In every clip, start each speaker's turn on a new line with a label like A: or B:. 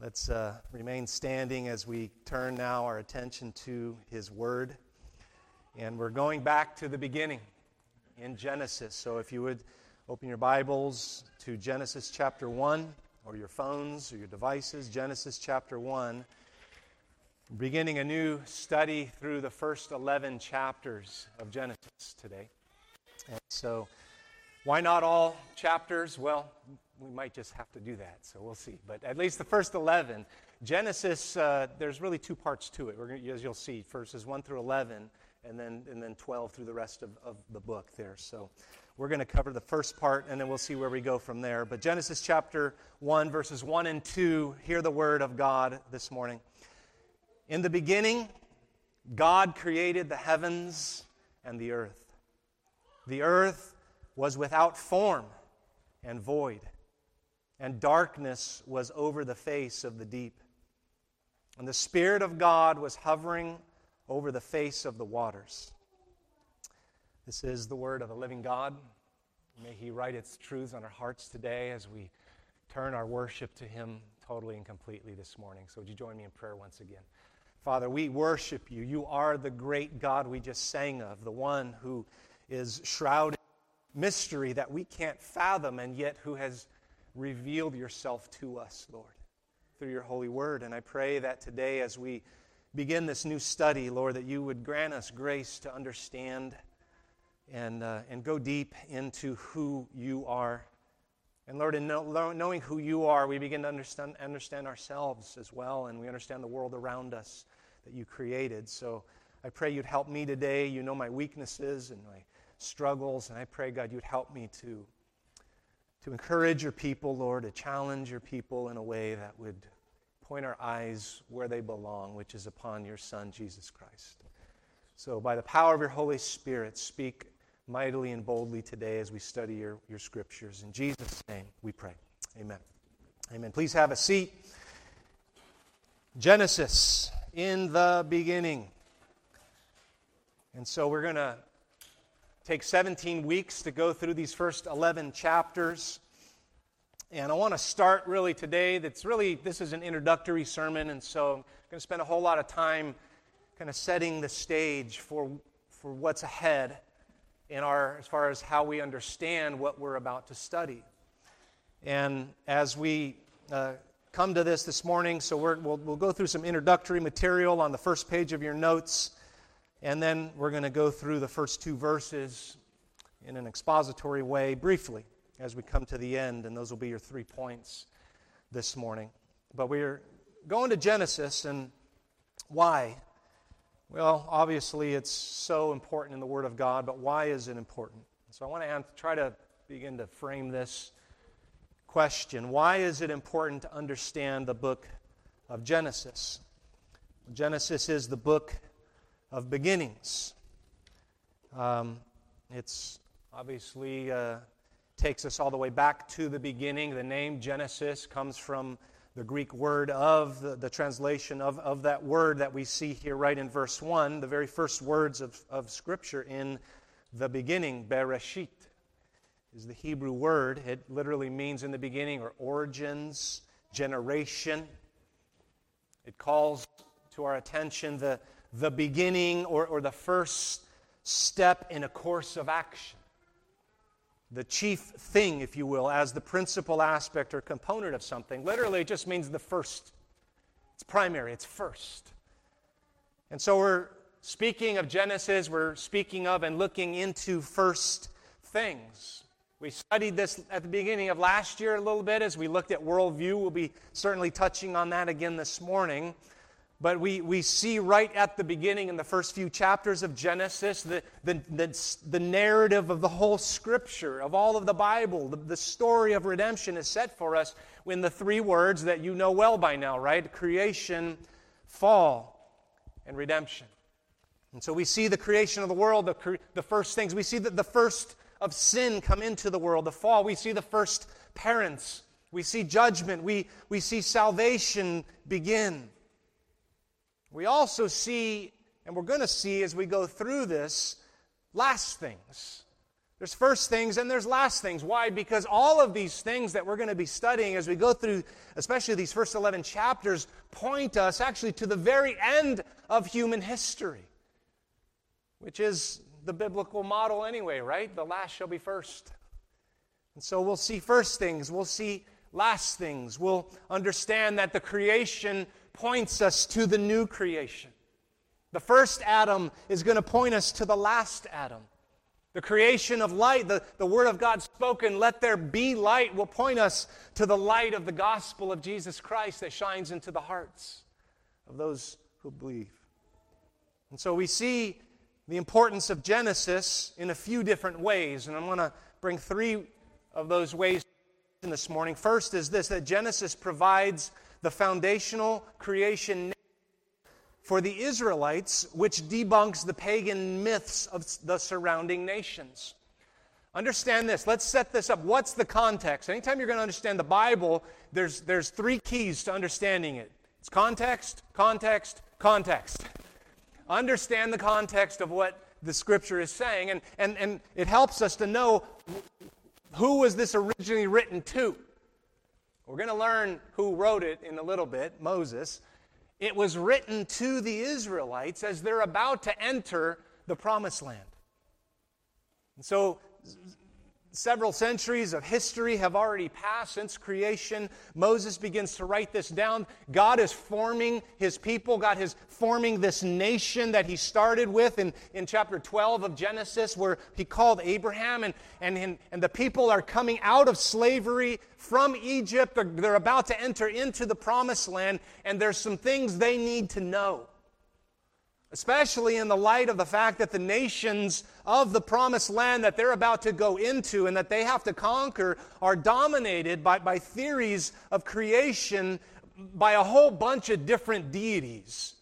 A: Let's uh, remain standing as we turn now our attention to His Word. And we're going back to the beginning in Genesis. So if you would open your Bibles to Genesis chapter 1, or your phones or your devices, Genesis chapter 1, beginning a new study through the first 11 chapters of Genesis today. And so, why not all chapters? Well, we might just have to do that, so we'll see. But at least the first 11. Genesis, uh, there's really two parts to it, gonna, as you'll see. Verses 1 through 11, and then, and then 12 through the rest of, of the book there. So we're going to cover the first part, and then we'll see where we go from there. But Genesis chapter 1, verses 1 and 2, hear the word of God this morning. In the beginning, God created the heavens and the earth. The earth was without form and void and darkness was over the face of the deep. And the Spirit of God was hovering over the face of the waters. This is the word of the living God. May He write its truths on our hearts today as we turn our worship to Him totally and completely this morning. So, would you join me in prayer once again? Father, we worship you. You are the great God we just sang of, the one who is shrouded in mystery that we can't fathom, and yet who has revealed yourself to us, Lord, through your holy word. And I pray that today, as we begin this new study, Lord, that you would grant us grace to understand and, uh, and go deep into who you are. And Lord, in know, knowing who you are, we begin to understand, understand ourselves as well, and we understand the world around us that you created. So I pray you'd help me today. You know my weaknesses and my struggles, and I pray, God, you'd help me to to encourage your people, Lord, to challenge your people in a way that would point our eyes where they belong, which is upon your Son, Jesus Christ. So, by the power of your Holy Spirit, speak mightily and boldly today as we study your, your scriptures. In Jesus' name we pray. Amen. Amen. Please have a seat. Genesis, in the beginning. And so we're going to take 17 weeks to go through these first 11 chapters. And I want to start really today. That's really, this is an introductory sermon, and so I'm going to spend a whole lot of time kind of setting the stage for, for what's ahead in our, as far as how we understand what we're about to study. And as we uh, come to this this morning, so we will we'll go through some introductory material on the first page of your notes. And then we're going to go through the first two verses in an expository way briefly as we come to the end, and those will be your three points this morning. But we're going to Genesis, and why? Well, obviously, it's so important in the Word of God, but why is it important? So I want to try to begin to frame this question Why is it important to understand the book of Genesis? Genesis is the book of beginnings. Um, it's obviously uh, takes us all the way back to the beginning. The name Genesis comes from the Greek word of the, the translation of, of that word that we see here right in verse 1, the very first words of, of Scripture in the beginning, Bereshit is the Hebrew word. It literally means in the beginning or origins, generation. It calls to our attention the, the beginning or, or the first step in a course of action. The chief thing, if you will, as the principal aspect or component of something. Literally, it just means the first. It's primary, it's first. And so we're speaking of Genesis, we're speaking of and looking into first things. We studied this at the beginning of last year a little bit as we looked at worldview. We'll be certainly touching on that again this morning. But we, we see right at the beginning, in the first few chapters of Genesis, the, the, the, the narrative of the whole Scripture, of all of the Bible. The, the story of redemption is set for us in the three words that you know well by now, right? Creation, fall, and redemption. And so we see the creation of the world, the, the first things. We see that the first of sin come into the world, the fall. We see the first parents. We see judgment. We, we see salvation begin. We also see, and we're going to see as we go through this, last things. There's first things and there's last things. Why? Because all of these things that we're going to be studying as we go through, especially these first 11 chapters, point us actually to the very end of human history, which is the biblical model anyway, right? The last shall be first. And so we'll see first things, we'll see last things. We'll understand that the creation points us to the new creation. The first Adam is going to point us to the last Adam. The creation of light, the, the Word of God spoken, let there be light, will point us to the light of the gospel of Jesus Christ that shines into the hearts of those who believe. And so we see the importance of Genesis in a few different ways, and I'm going to bring three of those ways this morning. First is this that Genesis provides the foundational creation for the Israelites, which debunks the pagan myths of the surrounding nations. Understand this. Let's set this up. What's the context? Anytime you're going to understand the Bible, there's, there's three keys to understanding it it's context, context, context. Understand the context of what the Scripture is saying, and, and, and it helps us to know who was this originally written to. We're going to learn who wrote it in a little bit Moses. It was written to the Israelites as they're about to enter the promised land. And so Several centuries of history have already passed since creation. Moses begins to write this down. God is forming his people. God is forming this nation that he started with in, in chapter 12 of Genesis, where he called Abraham. And, and, and the people are coming out of slavery from Egypt. They're, they're about to enter into the promised land, and there's some things they need to know especially in the light of the fact that the nations of the promised land that they're about to go into and that they have to conquer are dominated by, by theories of creation by a whole bunch of different deities.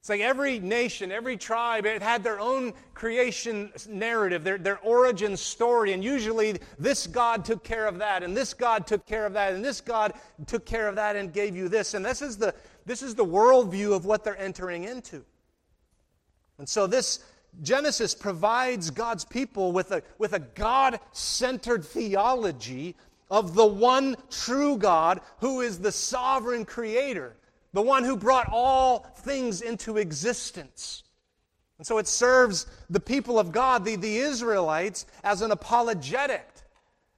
A: It's like every nation, every tribe, it had their own creation narrative, their, their origin story. And usually this God took care of that, and this God took care of that, and this God took care of that and gave you this. And this is the, this is the worldview of what they're entering into. And so this Genesis provides God's people with a, with a God centered theology of the one true God who is the sovereign creator, the one who brought all things into existence. And so it serves the people of God, the, the Israelites, as an apologetic,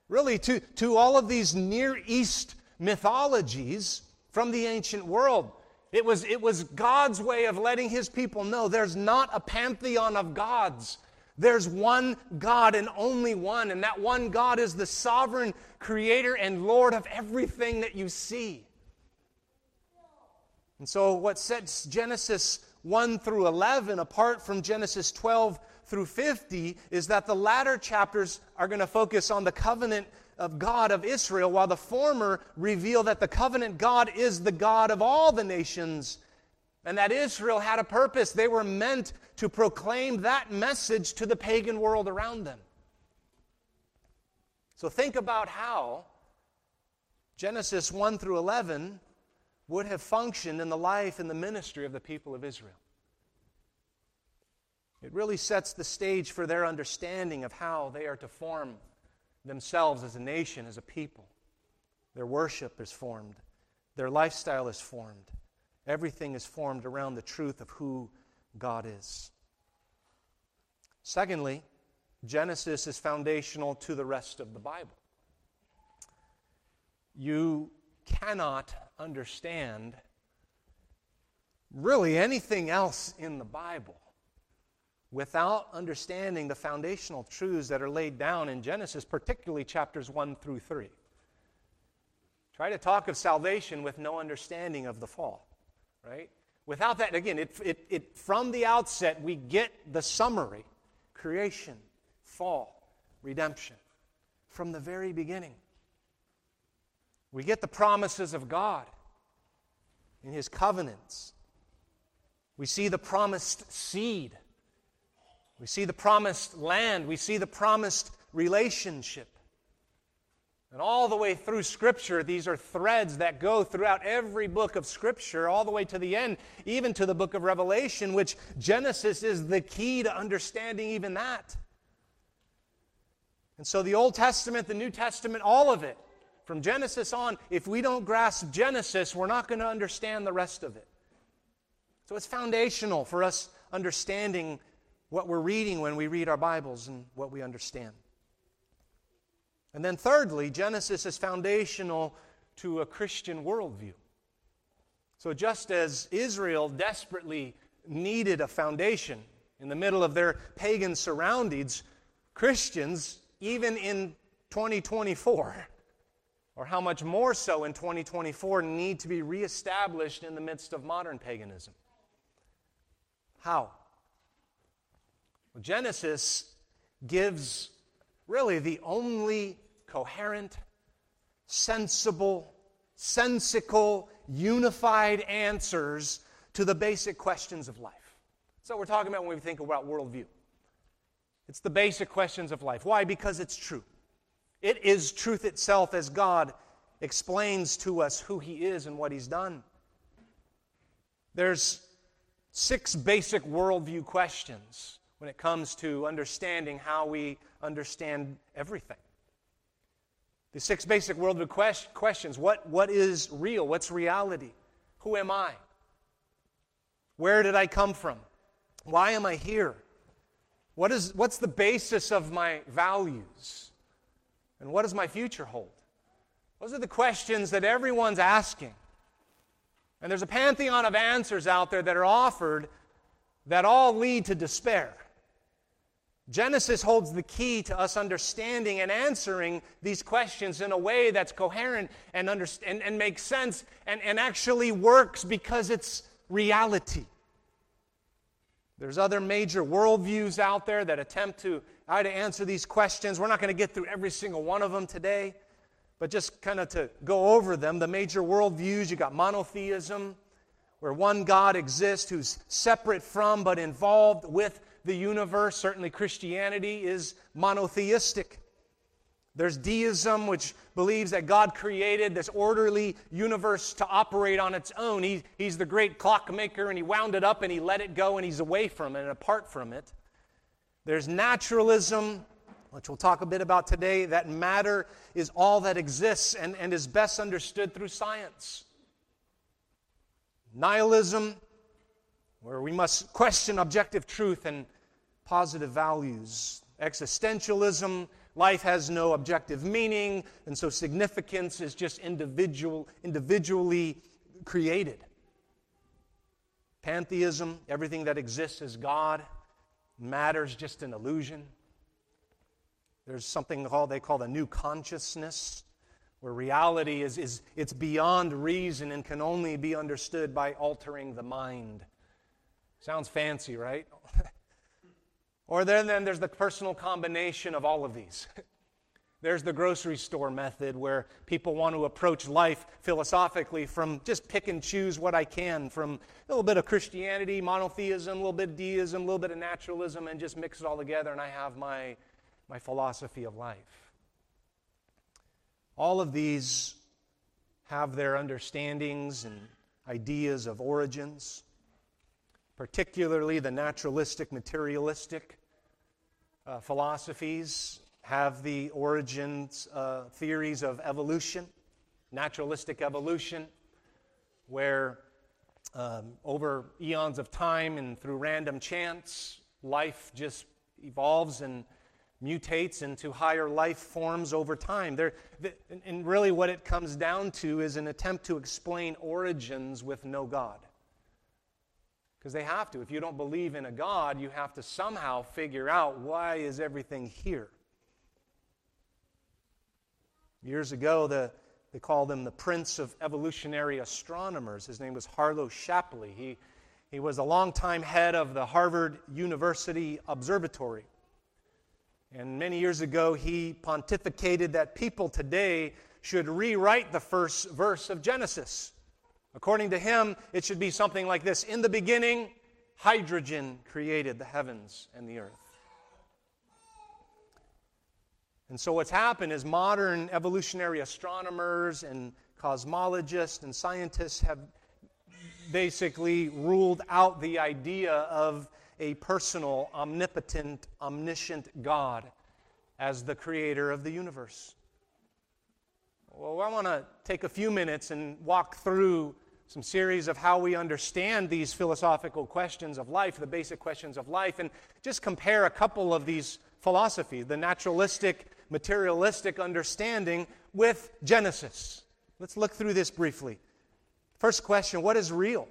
A: really, to, to all of these Near East mythologies from the ancient world. It was, it was God's way of letting his people know there's not a pantheon of gods. There's one God and only one, and that one God is the sovereign creator and Lord of everything that you see. And so, what sets Genesis 1 through 11 apart from Genesis 12 through 50 is that the latter chapters are going to focus on the covenant of God of Israel, while the former reveal that the covenant God is the God of all the nations, and that Israel had a purpose. They were meant to proclaim that message to the pagan world around them. So think about how Genesis 1 through 11 would have functioned in the life and the ministry of the people of Israel. It really sets the stage for their understanding of how they are to form themselves as a nation, as a people. Their worship is formed, their lifestyle is formed. Everything is formed around the truth of who God is. Secondly, Genesis is foundational to the rest of the Bible. You cannot understand really anything else in the Bible without understanding the foundational truths that are laid down in Genesis, particularly chapters 1 through 3. Try to talk of salvation with no understanding of the fall, right? Without that, again, it, it, it, from the outset, we get the summary creation, fall, redemption from the very beginning. We get the promises of God in His covenants. We see the promised seed we see the promised land, we see the promised relationship. And all the way through Scripture, these are threads that go throughout every book of Scripture, all the way to the end, even to the book of Revelation, which Genesis is the key to understanding even that. And so the Old Testament, the New Testament, all of it, from Genesis on, if we don't grasp Genesis, we're not going to understand the rest of it. So it's foundational for us understanding what we're reading when we read our Bibles and what we understand. And then, thirdly, Genesis is foundational to a Christian worldview. So, just as Israel desperately needed a foundation in the middle of their pagan surroundings, Christians, even in 2024, or how much more so in 2024, need to be reestablished in the midst of modern paganism. How? Genesis gives really the only coherent, sensible, sensical, unified answers to the basic questions of life. What we're talking about when we think about worldview. It's the basic questions of life. Why? Because it's true. It is truth itself as God explains to us who He is and what He's done. There's six basic worldview questions when it comes to understanding how we understand everything. The six basic worldview quest- questions what, what is real? What's reality? Who am I? Where did I come from? Why am I here? What is, what's the basis of my values? And what does my future hold? Those are the questions that everyone's asking. And there's a pantheon of answers out there that are offered that all lead to despair. Genesis holds the key to us understanding and answering these questions in a way that's coherent and, understand, and makes sense and, and actually works because it's reality. There's other major worldviews out there that attempt to try to answer these questions. We're not going to get through every single one of them today, but just kind of to go over them. The major worldviews you got monotheism, where one God exists who's separate from but involved with the universe. Certainly, Christianity is monotheistic. There's deism, which believes that God created this orderly universe to operate on its own. He, he's the great clockmaker, and He wound it up and He let it go, and He's away from it and apart from it. There's naturalism, which we'll talk a bit about today, that matter is all that exists and, and is best understood through science. Nihilism, where we must question objective truth and positive values. Existentialism, life has no objective meaning, and so significance is just individual, individually created. Pantheism, everything that exists is God, matter's just an illusion. There's something called they call the new consciousness, where reality is, is it's beyond reason and can only be understood by altering the mind. Sounds fancy, right? Or then, then there's the personal combination of all of these. There's the grocery store method where people want to approach life philosophically from just pick and choose what I can from a little bit of Christianity, monotheism, a little bit of deism, a little bit of naturalism, and just mix it all together, and I have my, my philosophy of life. All of these have their understandings and ideas of origins particularly the naturalistic, materialistic uh, philosophies, have the origins uh, theories of evolution, naturalistic evolution, where um, over eons of time and through random chance, life just evolves and mutates into higher life forms over time. There, and really, what it comes down to is an attempt to explain origins with no God. Because they have to. If you don't believe in a God, you have to somehow figure out why is everything here. Years ago, the, they called him the Prince of Evolutionary Astronomers. His name was Harlow Shapley. He, he was a longtime head of the Harvard University Observatory. And many years ago, he pontificated that people today should rewrite the first verse of Genesis. According to him, it should be something like this In the beginning, hydrogen created the heavens and the earth. And so, what's happened is modern evolutionary astronomers and cosmologists and scientists have basically ruled out the idea of a personal, omnipotent, omniscient God as the creator of the universe? Well, I want to take a few minutes and walk through some series of how we understand these philosophical questions of life, the basic questions of life, and just compare a couple of these philosophies the naturalistic, materialistic understanding with Genesis. Let's look through this briefly. First question What is real?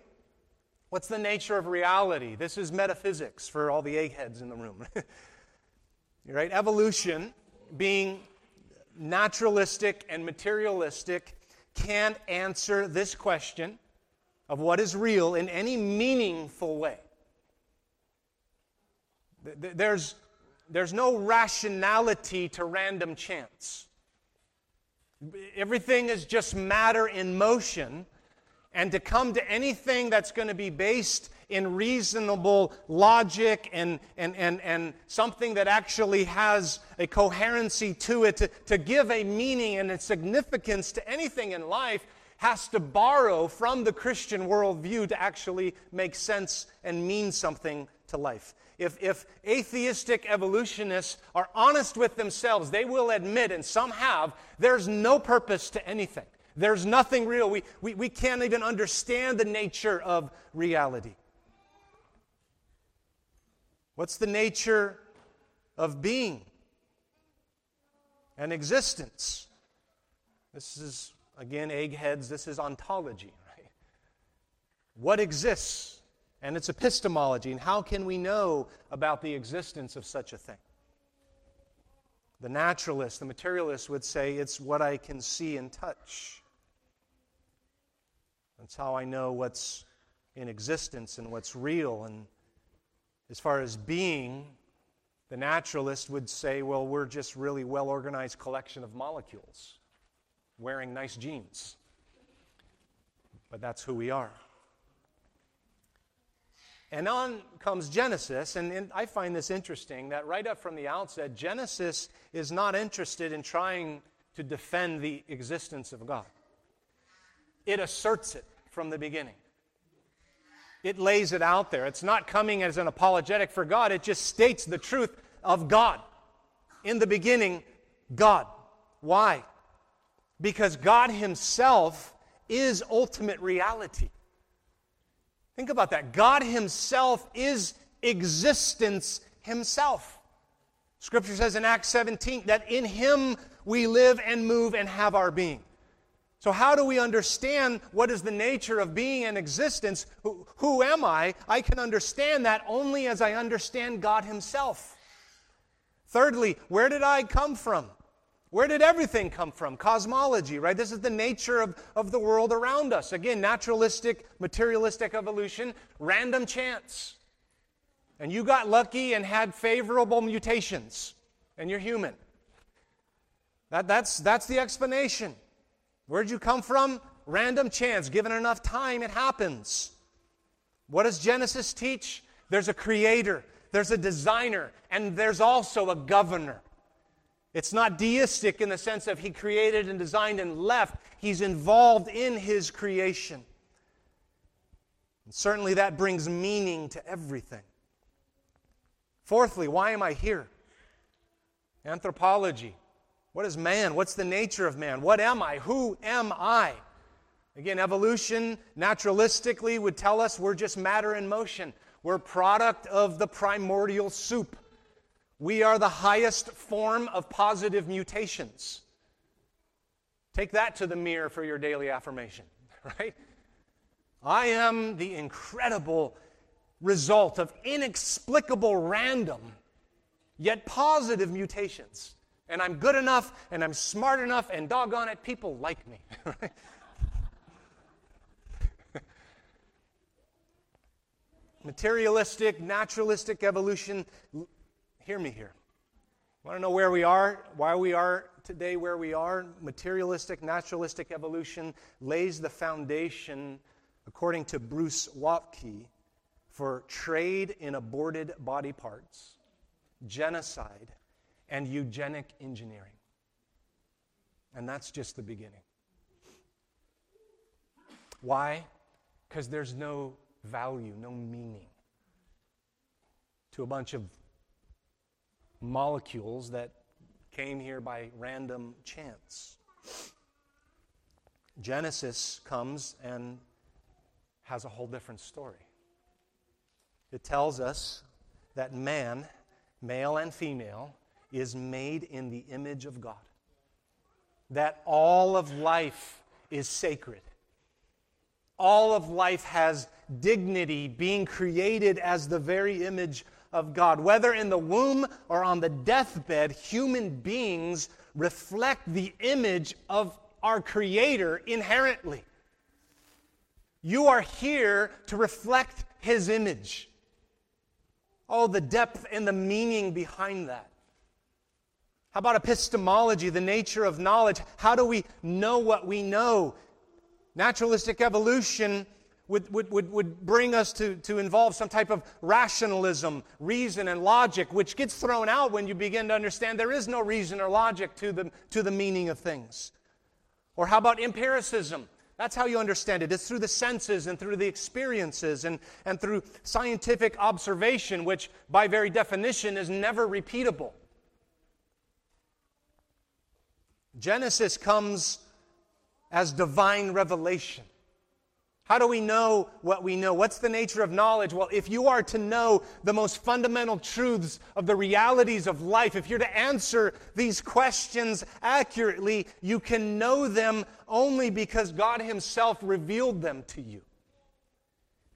A: What's the nature of reality? This is metaphysics for all the eggheads in the room. right? Evolution, being naturalistic and materialistic, can't answer this question of what is real in any meaningful way. There's, there's no rationality to random chance. Everything is just matter in motion, and to come to anything that's going to be based in reasonable logic and, and, and, and something that actually has a coherency to it, to, to give a meaning and a significance to anything in life, has to borrow from the Christian worldview to actually make sense and mean something to life. If, if atheistic evolutionists are honest with themselves, they will admit, and some have, there's no purpose to anything. There's nothing real. We, we, we can't even understand the nature of reality. What's the nature of being and existence? This is, again, eggheads, this is ontology, right? What exists? And it's epistemology. And how can we know about the existence of such a thing? The naturalist, the materialist would say it's what I can see and touch. That's how I know what's in existence and what's real and as far as being, the naturalist would say, well, we're just really well organized collection of molecules wearing nice jeans. But that's who we are. And on comes Genesis, and, and, I find this interesting that right up from the outset, Genesis is not interested in trying to defend the existence of God. It asserts it from the beginning it lays it out there. It's not coming as an apologetic for God, it just states the truth of God. In the beginning, God. Why? Because God Himself is ultimate reality. Think about that. God Himself is existence Himself. Scripture says in Acts 17 that in Him we live and move and have our being. So, how do we understand what is the nature of being and existence? Who, who, am I? I can understand that only as I understand God Himself. Thirdly, where did I come from? Where did everything come from? Cosmology, right? This is the nature of, of the world around us. Again, naturalistic, materialistic evolution, random chance. And you got lucky and had favorable mutations, and you're human. That, that's, that's the explanation. Where'd you come from? Random chance. Given enough time, it happens. What does Genesis teach? There's a creator, there's a designer, and there's also a governor. It's not deistic in the sense of he created and designed and left. He's involved in his creation. And certainly that brings meaning to everything. Fourthly, why am I here? Anthropology. What is man? What's the nature of man? What am I? Who am I? Again, evolution naturalistically would tell us we're just matter in motion. We're product of the primordial soup. We are the highest form of positive mutations. Take that to the mirror for your daily affirmation, right? I am the incredible result of inexplicable random yet positive mutations and I'm good enough and I'm smart enough and doggone it, people like me. Materialistic, naturalistic evolution. Hear me here. Want to know where we are? Why we are today where we are? Materialistic, naturalistic evolution lays the foundation, according to Bruce Waltke, for trade in aborted body parts, genocide, and eugenic engineering. And that's just the beginning. Why? Because there's no value, no meaning to a bunch of molecules that came here by random chance. Genesis comes and has a whole different story. It tells us that man, male and female, is made in the image of God. That all of life is sacred. All of life has dignity, being created as the very image of God. Whether in the womb or on the deathbed, human beings reflect the image of our Creator inherently. You are here to reflect His image. Oh, the depth and the meaning behind that. How about epistemology, the nature of knowledge? How do we know what we know? Naturalistic evolution would, would, would, would bring us to, to involve some type of rationalism, reason, and logic, which gets thrown out when you begin to understand there is no reason or logic to the, to the meaning of things. Or how about empiricism? That's how you understand it. It's through the senses and through the experiences and, and through scientific observation, which by very definition is never repeatable. Genesis comes as divine revelation. How do we know what we know? What's the nature of knowledge? Well, if you are to know the most fundamental truths of the realities of life, if you're to answer these questions accurately, you can know them only because God Himself revealed them to you.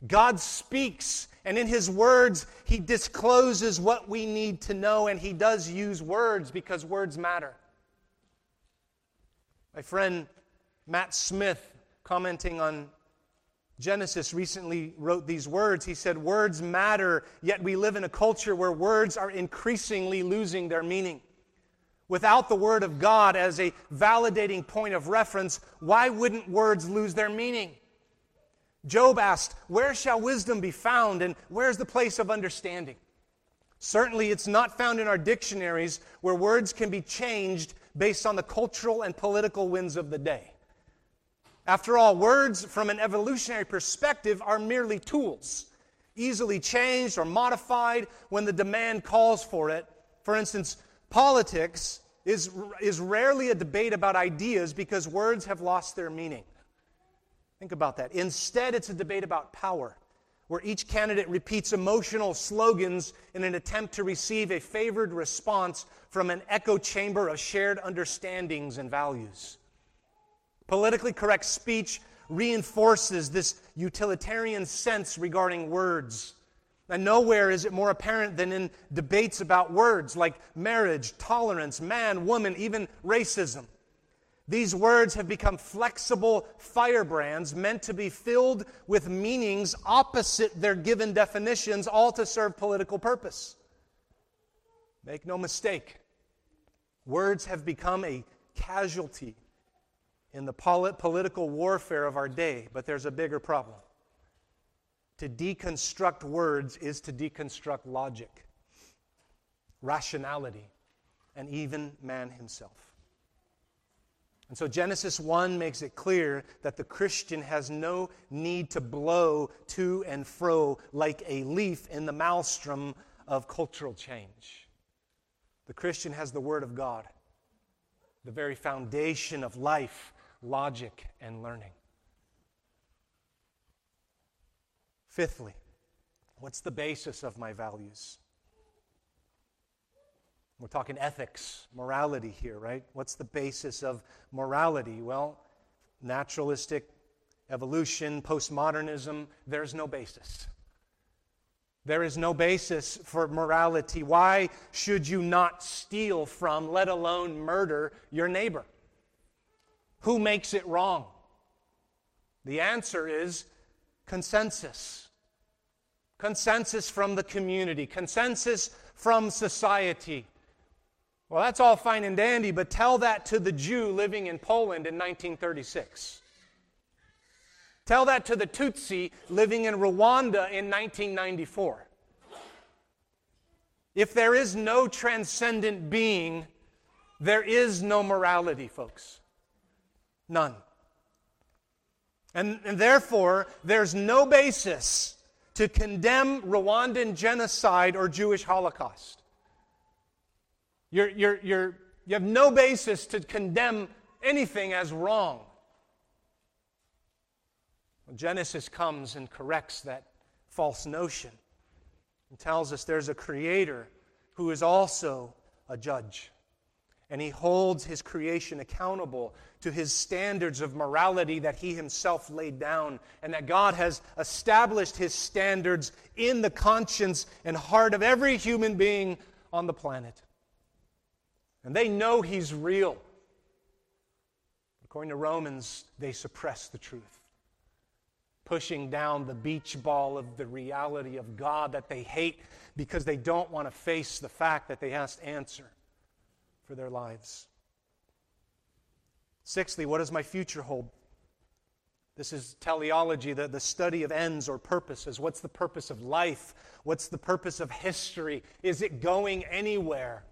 A: God speaks, and in His words, He discloses what we need to know, and He does use words because words matter. My friend Matt Smith, commenting on Genesis recently wrote these words. He said, Words matter, yet we live in a culture where words are increasingly losing their meaning. Without the Word of God as a validating point of reference, why wouldn't words lose their meaning? Job asked, Where shall wisdom be found, and where's the place of understanding? Certainly, it's not found in our dictionaries where words can be changed based on the cultural and political winds of the day. After all, words from an evolutionary perspective are merely tools, easily changed or modified when the demand calls for it. For instance, politics is, is rarely a debate about ideas because words have lost their meaning. Think about that. Instead, it's a debate about power, where each candidate repeats emotional slogans in an attempt to receive a favored response from an echo chamber of shared understandings and values. Politically correct speech reinforces this utilitarian sense regarding words. And nowhere is it more apparent than in debates about words like marriage, tolerance, man, woman, even racism. These words have become flexible firebrands meant to be filled with meanings opposite their given definitions, all to serve political purpose. Make no mistake, words have become a casualty in the political warfare of our day, but there's a bigger problem. To deconstruct words is to deconstruct logic, rationality, and even man himself. And so Genesis 1 makes it clear that the Christian has no need to blow to and fro like a leaf in the maelstrom of cultural change. The Christian has the Word of God, the very foundation of life logic, and learning. Fifthly, what's the basis of my values? We're talking ethics, morality here, right? What's the basis of morality? Well, naturalistic evolution, postmodernism, there's no basis. There is no basis for morality. Why should you not steal from, let alone murder, your neighbor? Who makes it wrong? The answer is consensus. Consensus from the community, consensus from society. Well, that's all fine and dandy, but tell that to the Jew living in Poland in 1936. Tell that to the Tutsi living in Rwanda in 1994. If there is no transcendent being, there is no morality, folks. None. And, and therefore, there's no basis to condemn Rwandan genocide or Jewish Holocaust. You're, you're, you're, You have no basis to condemn anything as wrong. Well, Genesis comes and corrects that false notion and tells us there's a creator who is also a judge. And he holds his creation accountable to his standards of morality that he himself laid down, and that God has established his standards in the conscience and heart of every human being on the planet. And they know he's real. According to Romans, they suppress the truth, pushing down the beach ball of the reality of God that they hate because they don't want to face the fact that they have to answer for their lives. Sixthly, what does my future hold? This is teleology, the, the study of ends or purposes. What's the purpose of life? What's the purpose of history? Is it going anywhere?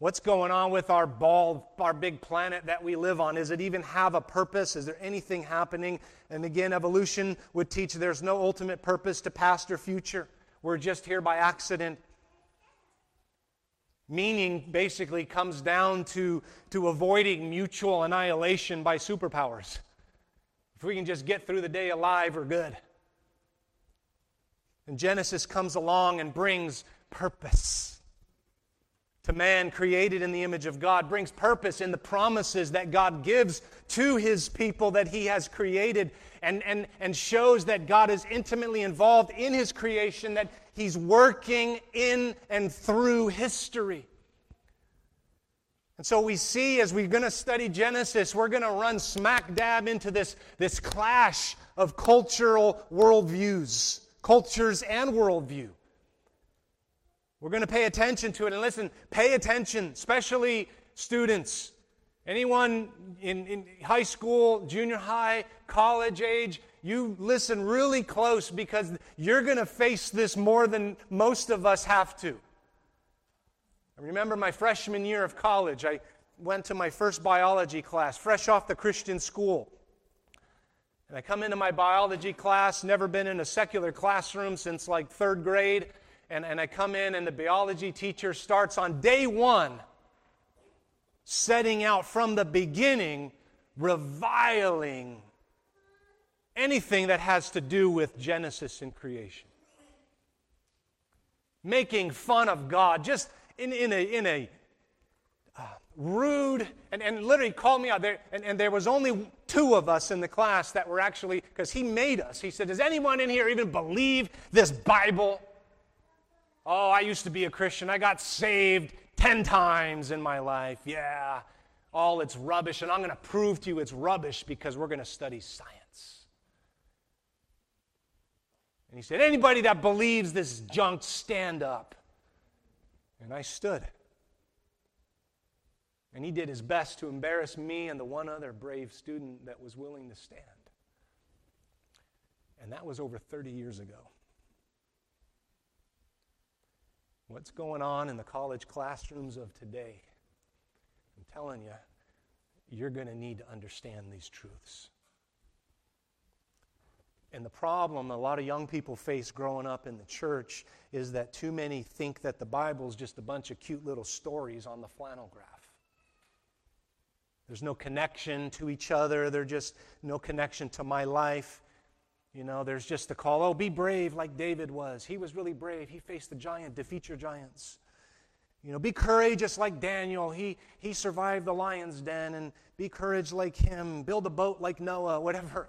A: What's going on with our ball, our big planet that we live on? Does it even have a purpose? Is there anything happening? And again, evolution would teach there's no ultimate purpose to past or future. We're just here by accident. Meaning basically comes down to, to avoiding mutual annihilation by superpowers. If we can just get through the day alive, we're good. And Genesis comes along and brings purpose to man created in the image of God, brings purpose in the promises that God gives to his people that he has created, and, and, and shows that God is intimately involved in his creation, that he's working in and through history. And so we see as we're going to study Genesis, we're going to run smack dab into this, this clash of cultural worldviews, cultures and worldview. We're going to pay attention to it. And listen, pay attention, especially students. Anyone in, in high school, junior high, college age, you listen really close because you're going to face this more than most of us have to. I remember my freshman year of college, I went to my first biology class, fresh off the Christian school. And I come into my biology class, never been in a secular classroom since like third grade and, and I come in, and the biology teacher starts on day one, setting out from the beginning, reviling anything that has to do with Genesis and creation. Making fun of God, just in, in a, in a uh, rude, and, and literally called me out there. And, and there was only two of us in the class that were actually, because he made us. He said, Does anyone in here even believe this Bible? Oh, I used to be a Christian. I got saved 10 times in my life. Yeah, all it's rubbish. And I'm going to prove to you it's rubbish because we're going to study science. And he said, Anybody that believes this junk, stand up. And I stood. And he did his best to embarrass me and the one other brave student that was willing to stand. And that was over 30 years ago. What's going on in the college classrooms of today? I'm telling you, you're going to need to understand these truths. And the problem a lot of young people face growing up in the church is that too many think that the Bible is just a bunch of cute little stories on the flannel graph. There's no connection to each other, there's just no connection to my life. You know, there's just the call, oh, be brave like David was. He was really brave. He faced the giant, defeat your giants. You know, be courageous like Daniel. He, he survived the lion's den, and be courage like him. Build a boat like Noah, whatever.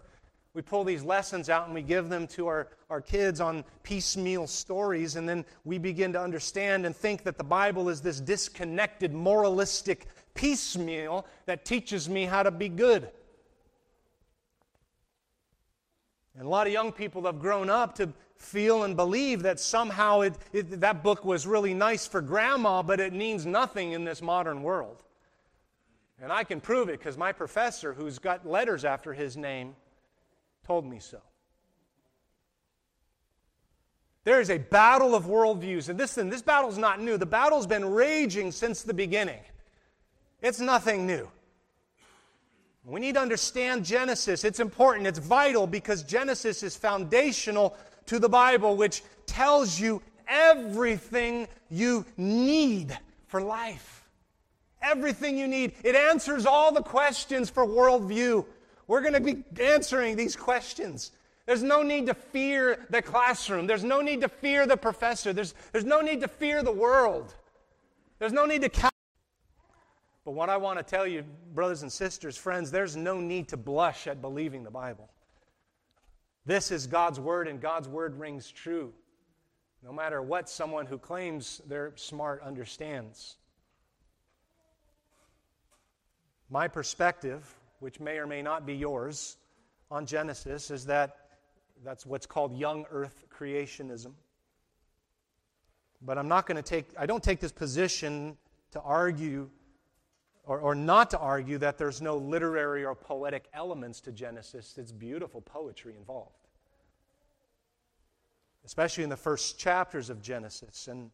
A: We pull these lessons out and we give them to our, our kids on piecemeal stories, and then we begin to understand and think that the Bible is this disconnected, moralistic piecemeal that teaches me how to be good. And a lot of young people have grown up to feel and believe that somehow it, it, that book was really nice for grandma, but it means nothing in this modern world. And I can prove it because my professor, who's got letters after his name, told me so. There is a battle of worldviews. And this, this battle's not new. The battle's been raging since the beginning. It's nothing new. We need to understand Genesis. It's important, it's vital because Genesis is foundational to the Bible, which tells you everything you need for life. everything you need. It answers all the questions for worldview. We're going to be answering these questions. There's no need to fear the classroom. There's no need to fear the professor. There's, there's no need to fear the world. There's no need to. but what I want to tell you, brothers and sisters, friends, there's no need to blush at believing the Bible. This is God's Word, and God's Word rings true, no matter what someone who claims they're smart understands. My perspective, which may or may not be yours, on Genesis is that that's what's called young earth creationism. But I'm not going to take, I don't take this position to argue or, or not to argue that there's no literary or poetic elements to Genesis. It's beautiful poetry involved, especially in the first chapters of Genesis. And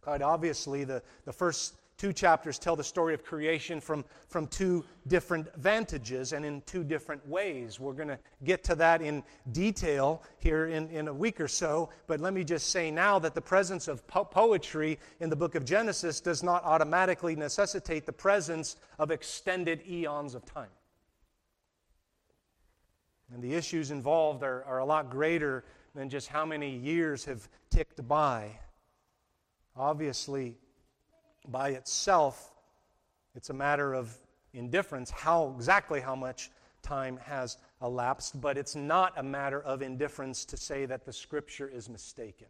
A: quite obviously, the, the first two chapters tell the story of creation from, from two different vantages and in two different ways. We're going to get to that in detail here in, in a week or so, but let me just say now that the presence of po- poetry in the book of Genesis does not automatically necessitate the presence of extended eons of time. And the issues involved are, are a lot greater than just how many years have ticked by. Obviously, by itself, it's a matter of indifference how exactly how much time has elapsed, but it's not a matter of indifference to say that the scripture is mistaken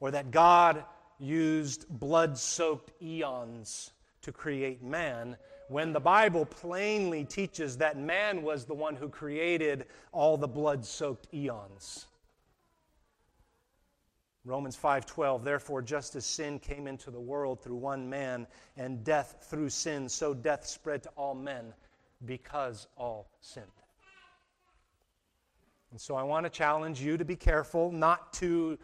A: or that God used blood soaked eons to create man when the Bible plainly teaches that man was the one who created all the blood soaked eons. Romans 5:12 Therefore just as sin came into the world through one man and death through sin so death spread to all men because all sinned. And so I want to challenge you to be careful not to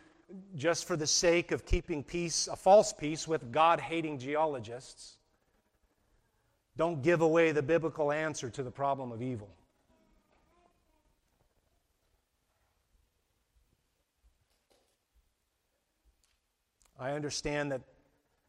A: just for the sake of keeping peace a false peace with God-hating geologists don't give away the biblical answer to the problem of evil. I understand that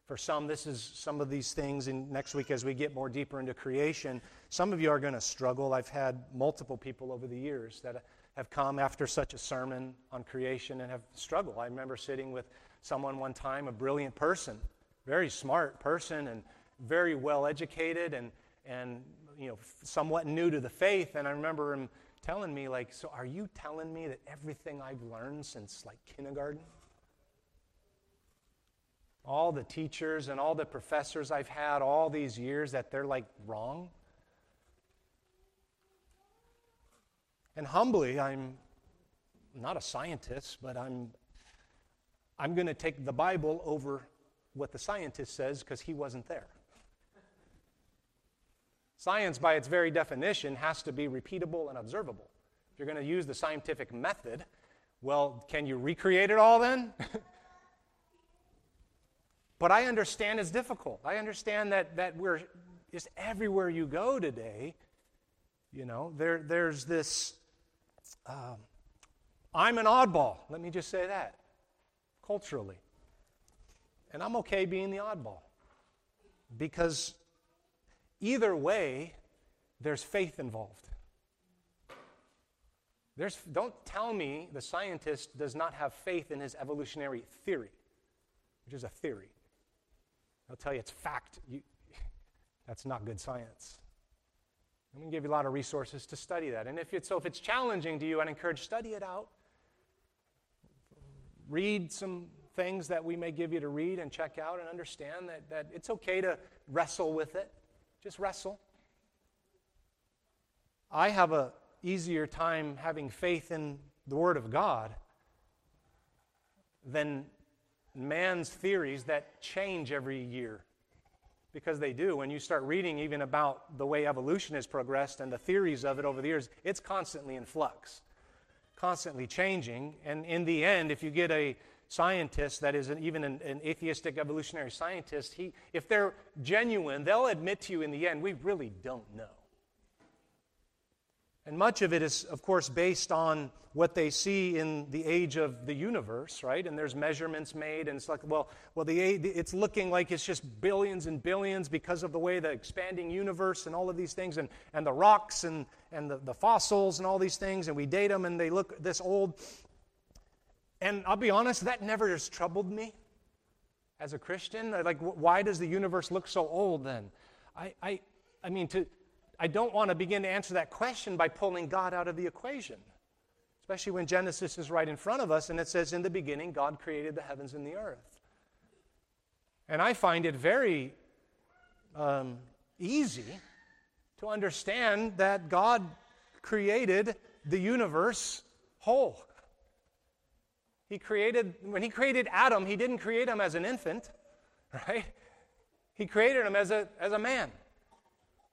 A: for some, this is some of these things, and next week, as we get more deeper into creation, some of you are going to struggle. I've had multiple people over the years that have come after such a sermon on creation and have struggled. I remember sitting with someone one time, a brilliant person, very smart person, and very well educated, and, and you know, somewhat new to the faith. And I remember him telling me, like, so are you telling me that everything I've learned since like kindergarten? All the teachers and all the professors I've had all these years that they're like wrong? And humbly, I'm not a scientist, but I'm, I'm going to take the Bible over what the scientist says because he wasn't there. Science, by its very definition, has to be repeatable and observable. If you're going to use the scientific method, well, can you recreate it all then? But I understand it's difficult. I understand that, that we're just everywhere you go today, you know, there, there's this um, I'm an oddball. Let me just say that culturally. And I'm okay being the oddball because either way, there's faith involved. There's, don't tell me the scientist does not have faith in his evolutionary theory, which is a theory. They'll tell you it's fact. You, that's not good science. I'm going to give you a lot of resources to study that. And if it's, so if it's challenging to you, I'd encourage study it out. Read some things that we may give you to read and check out and understand that, that it's okay to wrestle with it. Just wrestle. I have a easier time having faith in the Word of God than man's theories that change every year. Because they do. When you start reading even about the way evolution has progressed and the theories of it over the years, it's constantly in flux, constantly changing. And in the end, if you get a scientist that is an, even an, an, atheistic evolutionary scientist, he, if they're genuine, they'll admit to you in the end, we really don't know. And much of it is, of course, based on what they see in the age of the universe, right? And there's measurements made, and it's like, well, well, the it's looking like it's just billions and billions because of the way the expanding universe and all of these things, and, and the rocks and, and the, the fossils and all these things, and we date them, and they look this old. And I'll be honest, that never has troubled me as a Christian. Like, why does the universe look so old then? I, I, I mean, to, I don't want to begin to answer that question by pulling God out of the equation, especially when Genesis is right in front of us and it says, In the beginning, God created the heavens and the earth. And I find it very um, easy to understand that God created the universe whole. He created, when He created Adam, He didn't create him as an infant, right? He created him as a, as a man.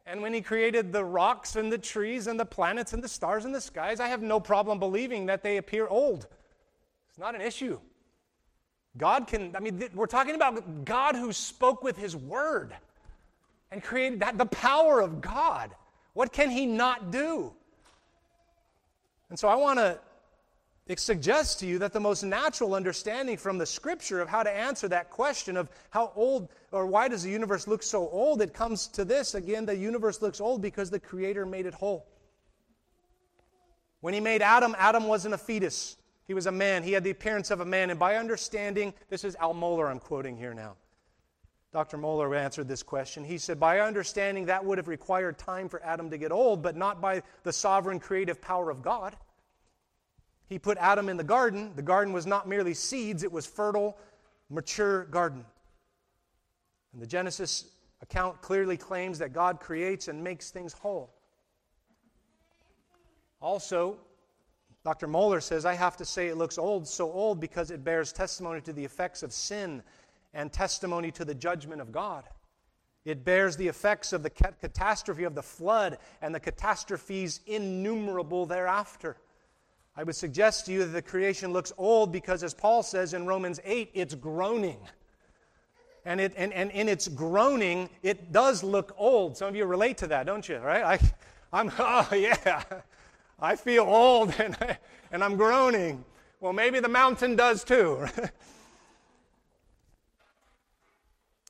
A: And when he created the rocks and the trees and the planets and the stars and the skies, I have no problem believing that they appear old. It's not an issue. God can, I mean, we're talking about God who spoke with his word and created that, the power of God. What can he not do? And so I want to it suggests to you that the most natural understanding from the scripture of how to answer that question of how old or why does the universe look so old, it comes to this again the universe looks old because the Creator made it whole. When He made Adam, Adam wasn't a fetus, he was a man. He had the appearance of a man. And by understanding, this is Al Mohler I'm quoting here now. Dr. Mohler answered this question. He said, By understanding, that would have required time for Adam to get old, but not by the sovereign creative power of God. He put Adam in the garden. The garden was not merely seeds, it was fertile, mature garden. And the Genesis account clearly claims that God creates and makes things whole. Also, Dr. Mohler says, I have to say it looks old, so old because it bears testimony to the effects of sin and testimony to the judgment of God. It bears the effects of the catastrophe of the flood and the catastrophes innumerable thereafter. I would suggest to you that the creation looks old because, as Paul says in Romans 8, it's groaning. And, it, and, and in its groaning, it does look old. Some of you relate to that, don't you? Right? I, I'm, oh, yeah. I feel old and, I, and I'm groaning. Well, maybe the mountain does too.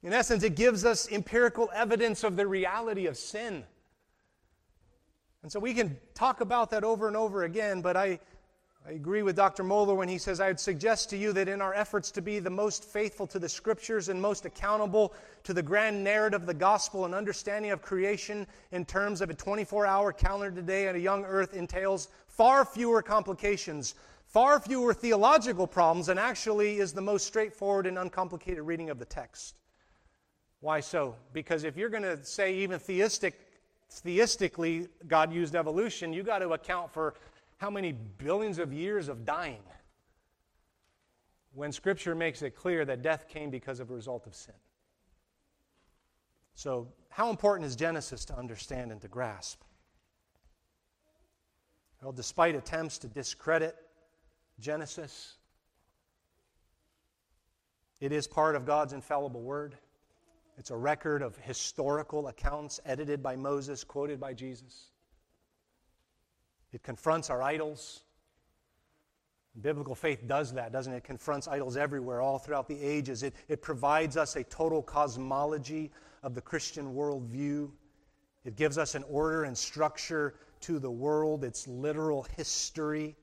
A: in essence, it gives us empirical evidence of the reality of sin. And so we can talk about that over and over again, but I, I agree with Dr. Mohler when he says, I would suggest to you that in our efforts to be the most faithful to the scriptures and most accountable to the grand narrative of the gospel and understanding of creation in terms of a 24 hour calendar today and a young earth entails far fewer complications, far fewer theological problems, and actually is the most straightforward and uncomplicated reading of the text. Why so? Because if you're going to say even theistic, theistically God used evolution, you got to account for how many billions of years of dying when Scripture makes it clear that death came because of a result of sin. So, how important is Genesis to understand and to grasp? Well, despite attempts to discredit Genesis, it is part of God's infallible word. It's a record of historical accounts edited by Moses, quoted by Jesus. It confronts our idols. Biblical faith does that, doesn't it? It confronts idols everywhere, all throughout the ages. It, it provides us a total cosmology of the Christian worldview. It gives us an order and structure to the world, its literal history.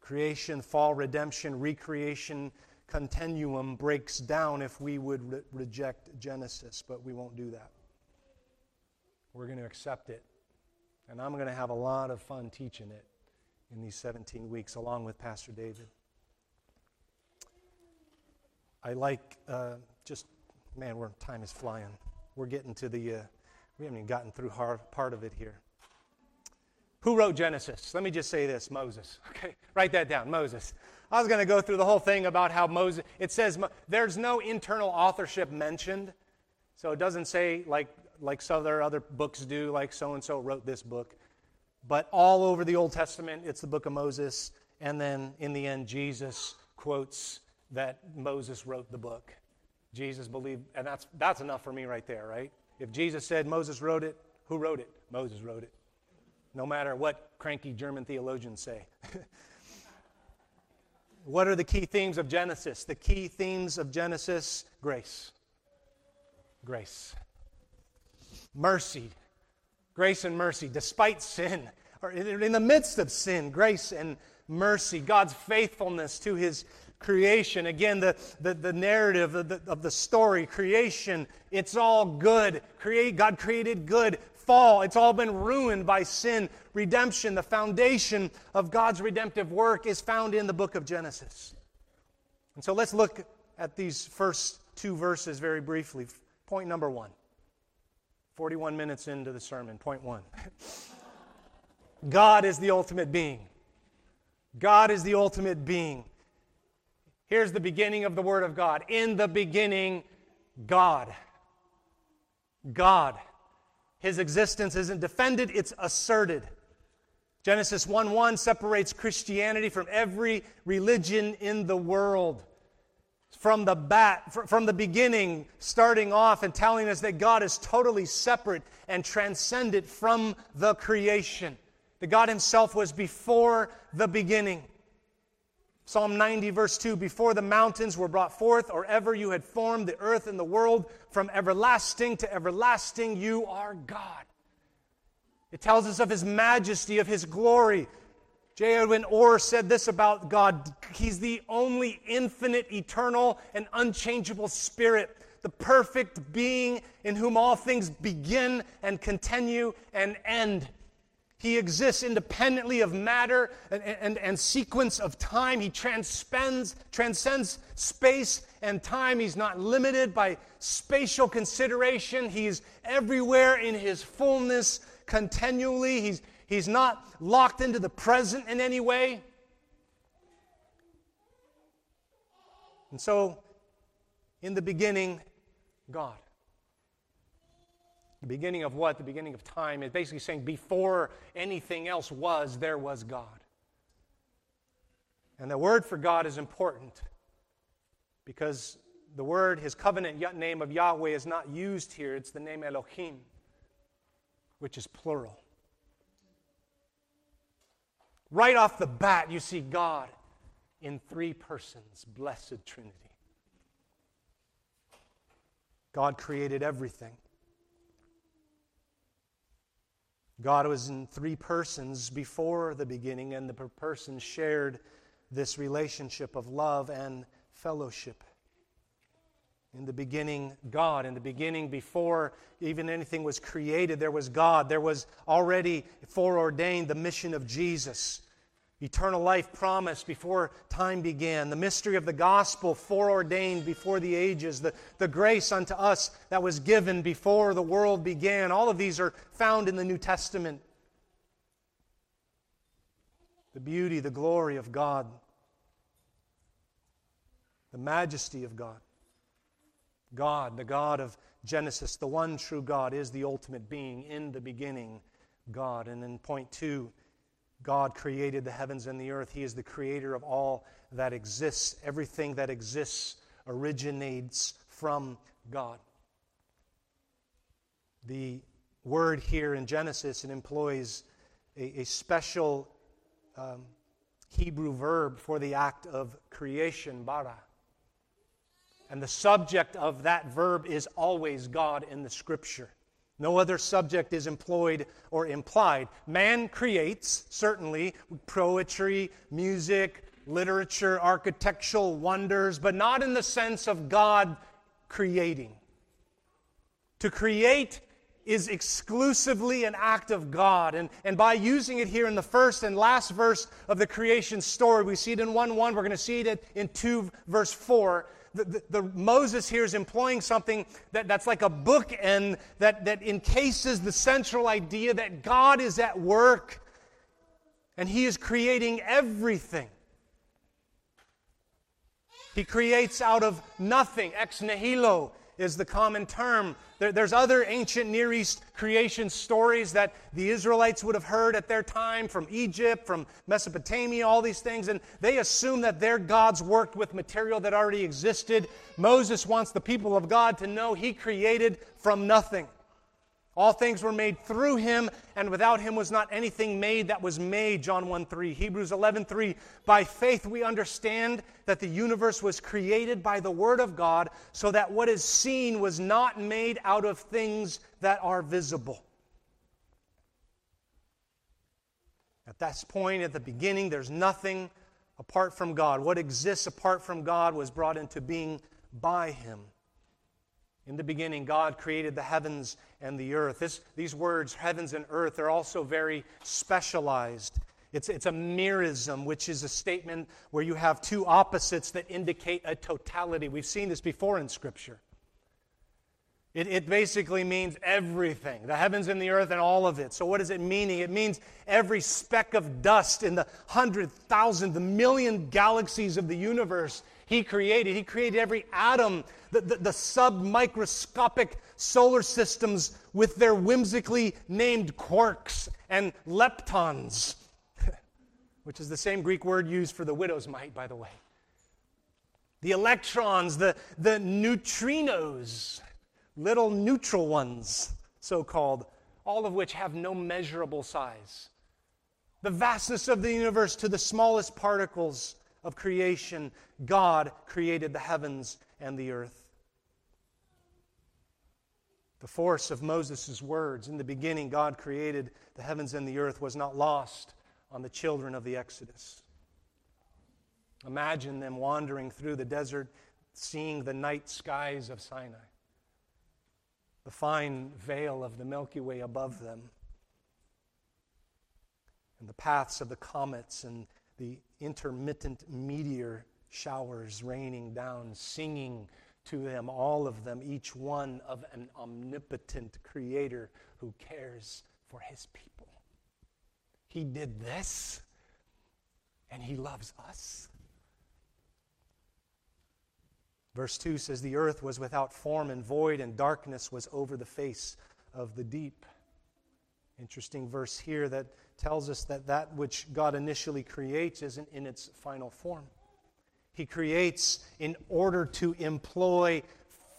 A: Creation, fall, redemption, recreation continuum breaks down if we would re- reject Genesis, but we won't do that. We're going to accept it and I'm going to have a lot of fun teaching it in these 17 weeks, along with Pastor David. I like uh, just, man, we're, time is flying. We're getting to the, uh, we haven't even gotten through hard, part of it here. Who wrote Genesis? Let me just say this Moses. Okay, write that down Moses. I was going to go through the whole thing about how Moses, it says there's no internal authorship mentioned. So it doesn't say, like, like some other, other books do, like so and so wrote this book. But all over the Old Testament, it's the book of Moses. And then in the end, Jesus quotes that Moses wrote the book. Jesus believed, and that's, that's enough for me right there, right? If Jesus said Moses wrote it, who wrote it? Moses wrote it. no matter what cranky German theologians say. what are the key themes of Genesis? The key themes of Genesis grace. Grace. Mercy. Grace and mercy, despite sin, or in the midst of sin, grace and mercy, God's faithfulness to his creation. Again, the, the, the narrative of the, of the story, creation, it's all good. Create, God created good. Fall, it's all been ruined by sin. Redemption, the foundation of God's redemptive work, is found in the book of Genesis. And so let's look at these first two verses very briefly. Point number one 41 minutes into the sermon. Point one God is the ultimate being. God is the ultimate being. Here's the beginning of the Word of God. In the beginning, God. God. His existence isn't defended, it's asserted. Genesis 1 1 separates Christianity from every religion in the world. From the, bat, from the beginning, starting off and telling us that God is totally separate and transcendent from the creation. That God Himself was before the beginning. Psalm 90, verse 2 Before the mountains were brought forth, or ever you had formed the earth and the world, from everlasting to everlasting, you are God. It tells us of His majesty, of His glory. J. Edwin Orr said this about God He's the only infinite, eternal, and unchangeable Spirit, the perfect being in whom all things begin and continue and end. He exists independently of matter and, and, and, sequence of time. He transcends, transcends space and time. He's not limited by spatial consideration. He's everywhere in his fullness continually. He's, he's not locked into the present in any way. And so, in the beginning, God. The beginning of what? The beginning of time is basically saying before anything else was, there was God. And the word for God is important because the word, his covenant name of Yahweh, is not used here. It's the name Elohim, which is plural. Right off the bat, you see God in three persons, blessed Trinity. God created everything. God was in three persons before the beginning, and the persons shared this relationship of love and fellowship. In the beginning, God. In the beginning, before even anything was created, there was God. There was already foreordained the mission of Jesus eternal life promised before time began, the mystery of the gospel foreordained before the ages, the, the grace unto us that was given before the world began. All of these are found in the New Testament. The beauty, the glory of God, the majesty of God. God, the God of Genesis, the one true God, is the ultimate being in the beginning, God. And then point two, God created the heavens and the earth. He is the creator of all that exists. Everything that exists originates from God. The word here in Genesis it employs a, a special um, Hebrew verb for the act of creation, bara. And the subject of that verb is always God in the scripture. No other subject is employed or implied. Man creates, certainly, poetry, music, literature, architectural wonders, but not in the sense of God creating. To create is exclusively an act of God. And, and by using it here in the first and last verse of the creation story, we see it in 1 1, we're going to see it in 2 verse 4 the, the, the, Moses here is employing something that, that's like a bookend that, that encases the central idea that God is at work and He is creating everything. He creates out of nothing, ex nihilo is the common term. There, there's other ancient Near East creation stories that the Israelites would have heard at their time from Egypt, from Mesopotamia, all these things, and they assume that their gods worked with material that already existed. Moses wants the people of God to know he created from nothing. All things were made through him, and without him was not anything made that was made. John 1 3. Hebrews 11 3. By faith we understand that the universe was created by the Word of God, so that what is seen was not made out of things that are visible. At this point, at the beginning, there's nothing apart from God. What exists apart from God was brought into being by Him. In the beginning, God created the heavens and the earth. This, these words, heavens and earth, are also very specialized. It's, it's a merism, which is a statement where you have two opposites that indicate a totality. We've seen this before in Scripture. It, it basically means everything the heavens and the earth and all of it. So, what is it meaning? It means every speck of dust in the hundred thousand, the million galaxies of the universe He created. He created every atom, the, the, the submicroscopic solar systems with their whimsically named quarks and leptons, which is the same Greek word used for the widow's mite, by the way. The electrons, the, the neutrinos little neutral ones, so called, all of which have no measurable size. The vastness of the universe to the smallest particles of creation, God created the heavens and the earth. The force of Moses' words in the beginning, God created the heavens and the earth, was not lost on the children of the Exodus. Imagine them wandering through the desert, seeing the night skies of Sinai the fine veil of the Milky Way above them, and the paths of the comets and the intermittent meteor showers raining down, singing to them, all of them, each one of an omnipotent creator who cares for his people. He did this, and he loves us. Verse 2 says, The earth was without form and void, and darkness was over the face of the deep. Interesting verse here that tells us that that which God initially creates isn't in its final form. He creates in order to employ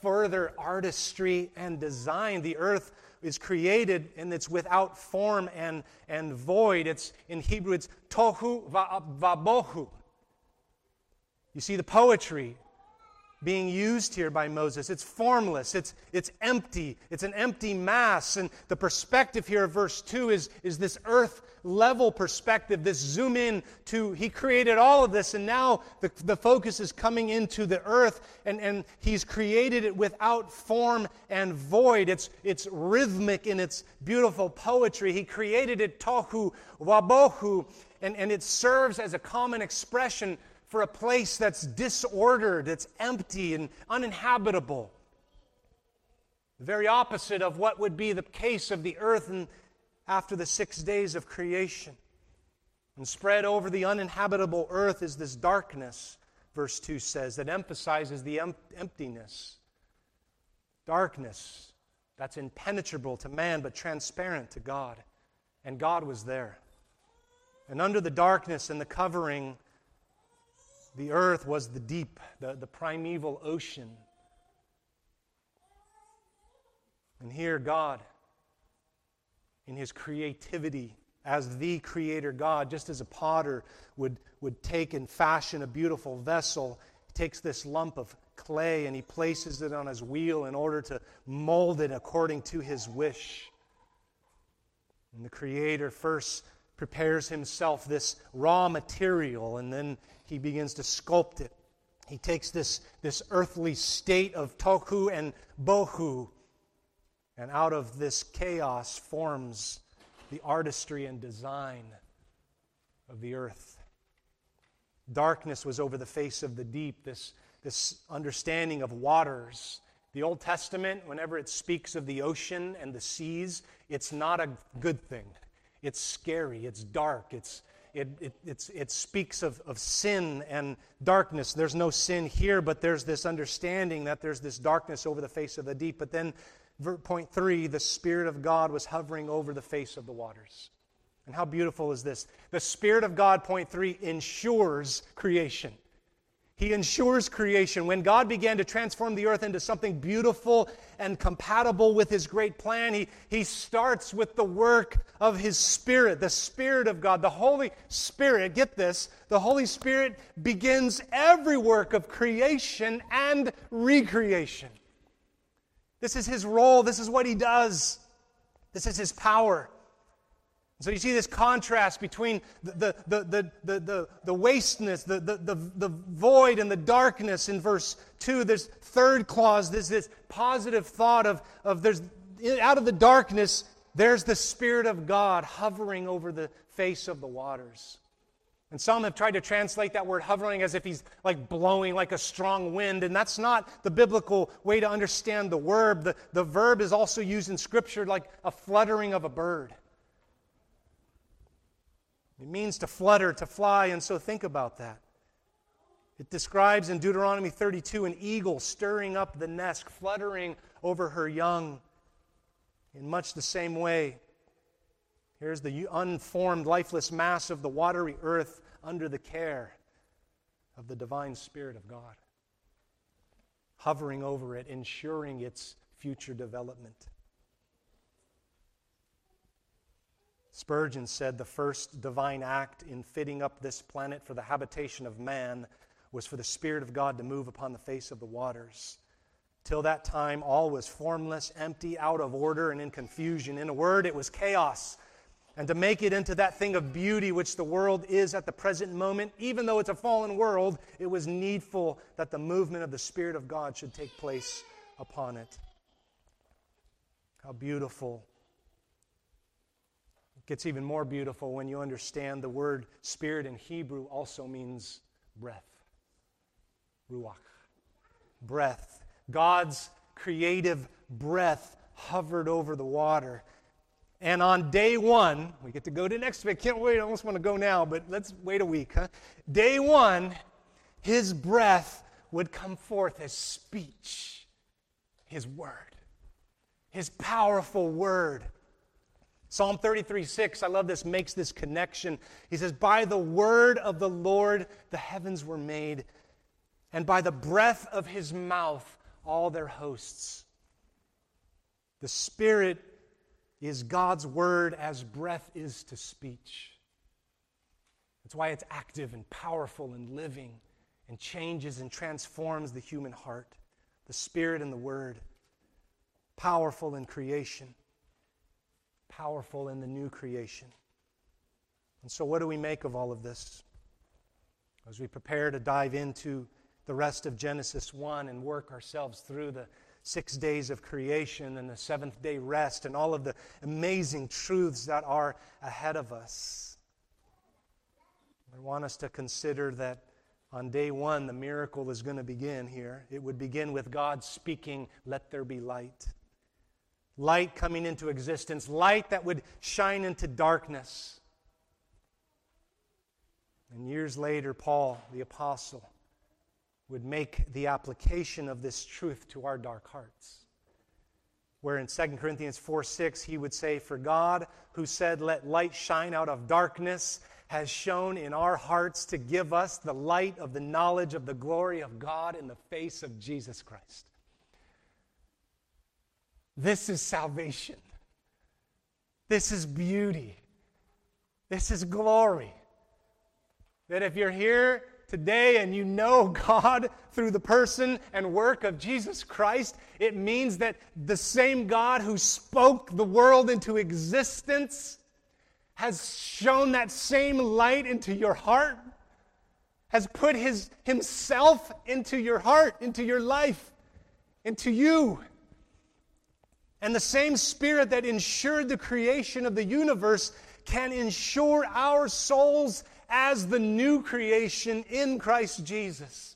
A: further artistry and design. The earth is created and it's without form and, and void. It's in Hebrew, it's tohu vabohu. You see the poetry being used here by Moses. It's formless, it's, it's empty, it's an empty mass. And the perspective here of verse 2 is, is this earth level perspective, this zoom in to He created all of this, and now the, the focus is coming into the earth, and, and He's created it without form and void. It's, it's rhythmic in its beautiful poetry. He created it tohu wabohu, and, and it serves as a common expression for a place that's disordered, it's empty and uninhabitable. The very opposite of what would be the case of the earth after the six days of creation. And spread over the uninhabitable earth is this darkness, verse 2 says, that emphasizes the em- emptiness. Darkness that's impenetrable to man but transparent to God. And God was there. And under the darkness and the covering the earth was the deep, the, the primeval ocean. And here, God, in his creativity, as the creator God, just as a potter would, would take and fashion a beautiful vessel, takes this lump of clay and he places it on his wheel in order to mold it according to his wish. And the creator first prepares himself this raw material and then he begins to sculpt it. He takes this, this earthly state of tohu and bohu, and out of this chaos forms the artistry and design of the earth. Darkness was over the face of the deep, this, this understanding of waters. The Old Testament, whenever it speaks of the ocean and the seas, it's not a good thing. It's scary, it's dark, it's, it, it, it speaks of, of sin and darkness. There's no sin here, but there's this understanding that there's this darkness over the face of the deep. But then, point three, the Spirit of God was hovering over the face of the waters. And how beautiful is this? The Spirit of God, point three, ensures creation. He ensures creation. When God began to transform the earth into something beautiful and compatible with His great plan, He, he starts with the work of His Spirit, the Spirit of God. The Holy Spirit, get this, the Holy Spirit begins every work of creation and recreation. This is His role, this is what He does, this is His power. So you see this contrast between the, the, the, the, the, the wasteness, the, the, the, the void, and the darkness in verse 2. There's third clause, there's this positive thought of, of there's out of the darkness, there's the Spirit of God hovering over the face of the waters. And some have tried to translate that word hovering as if he's like blowing like a strong wind, and that's not the biblical way to understand the verb. The, the verb is also used in Scripture like a fluttering of a bird. It means to flutter, to fly, and so think about that. It describes in Deuteronomy 32 an eagle stirring up the nest, fluttering over her young in much the same way. Here's the unformed, lifeless mass of the watery earth under the care of the divine Spirit of God, hovering over it, ensuring its future development. Spurgeon said the first divine act in fitting up this planet for the habitation of man was for the Spirit of God to move upon the face of the waters. Till that time, all was formless, empty, out of order, and in confusion. In a word, it was chaos. And to make it into that thing of beauty which the world is at the present moment, even though it's a fallen world, it was needful that the movement of the Spirit of God should take place upon it. How beautiful gets even more beautiful when you understand the word spirit in Hebrew also means breath. Ruach. Breath. God's creative breath hovered over the water. And on day one, we get to go to next week. Can't wait. I almost want to go now, but let's wait a week. Huh? Day one, his breath would come forth as speech, his word, his powerful word Psalm 33 6, I love this, makes this connection. He says, By the word of the Lord the heavens were made, and by the breath of his mouth all their hosts. The Spirit is God's word as breath is to speech. That's why it's active and powerful and living and changes and transforms the human heart. The Spirit and the Word, powerful in creation powerful in the new creation. And so, what do we make of all of this? As we prepare to dive into the rest of Genesis 1 and work ourselves through the six days of creation and the seventh day rest and all of the amazing truths that are ahead of us. I want us to consider that on day one, the miracle is going to begin here. It would begin with God speaking, Let there be light light coming into existence, light that would shine into darkness. And years later, Paul, the apostle, would make the application of this truth to our dark hearts. Where in 2 Corinthians 4 6, he would say, For God, who said, Let light shine out of darkness, has shown in our hearts to give us the light of the knowledge of the glory of God in the face of Jesus Christ. This is salvation. This is beauty. This is glory. That if you're here today and you know God through the person and work of Jesus Christ, it means that the same God who spoke the world into existence has shown that same light into your heart, has put his, himself into your heart, into your life, into you. And the same Spirit that ensured the creation of the universe can ensure our souls as the new creation in Christ Jesus.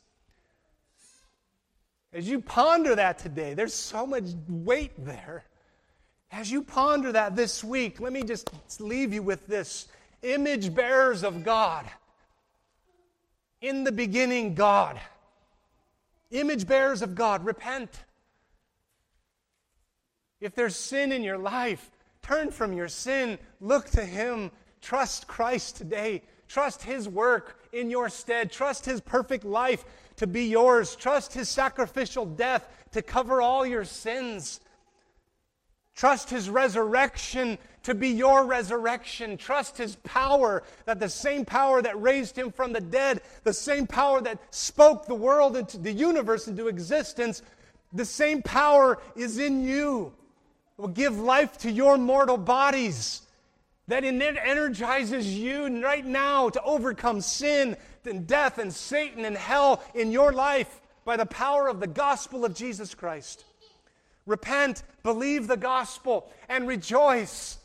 A: As you ponder that today, there's so much weight there. As you ponder that this week, let me just leave you with this image bearers of God. In the beginning, God. Image bearers of God, repent. If there's sin in your life, turn from your sin, look to Him, trust Christ today. Trust His work in your stead. Trust His perfect life to be yours. Trust His sacrificial death to cover all your sins. Trust His resurrection to be your resurrection. Trust His power, that the same power that raised Him from the dead, the same power that spoke the world into the universe into existence, the same power is in you. Will give life to your mortal bodies. That it energizes you right now to overcome sin and death and Satan and hell in your life by the power of the gospel of Jesus Christ. Repent, believe the gospel, and rejoice.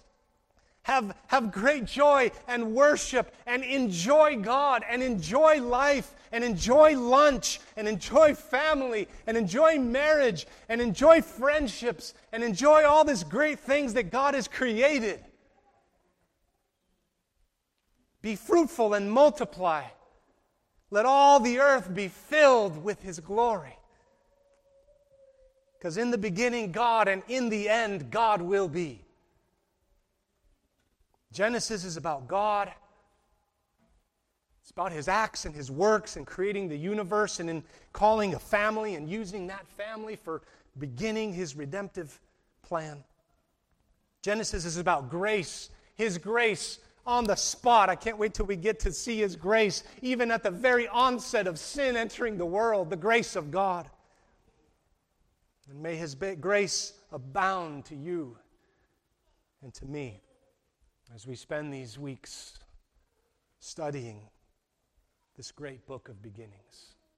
A: Have, have great joy and worship and enjoy God and enjoy life and enjoy lunch and enjoy family and enjoy marriage and enjoy friendships and enjoy all these great things that God has created. Be fruitful and multiply. Let all the earth be filled with His glory. Because in the beginning, God, and in the end, God will be. Genesis is about God. It's about his acts and his works and creating the universe and in calling a family and using that family for beginning his redemptive plan. Genesis is about grace, his grace on the spot. I can't wait till we get to see his grace, even at the very onset of sin entering the world, the grace of God. And may His grace abound to you and to me as we spend these weeks studying this great book of beginnings.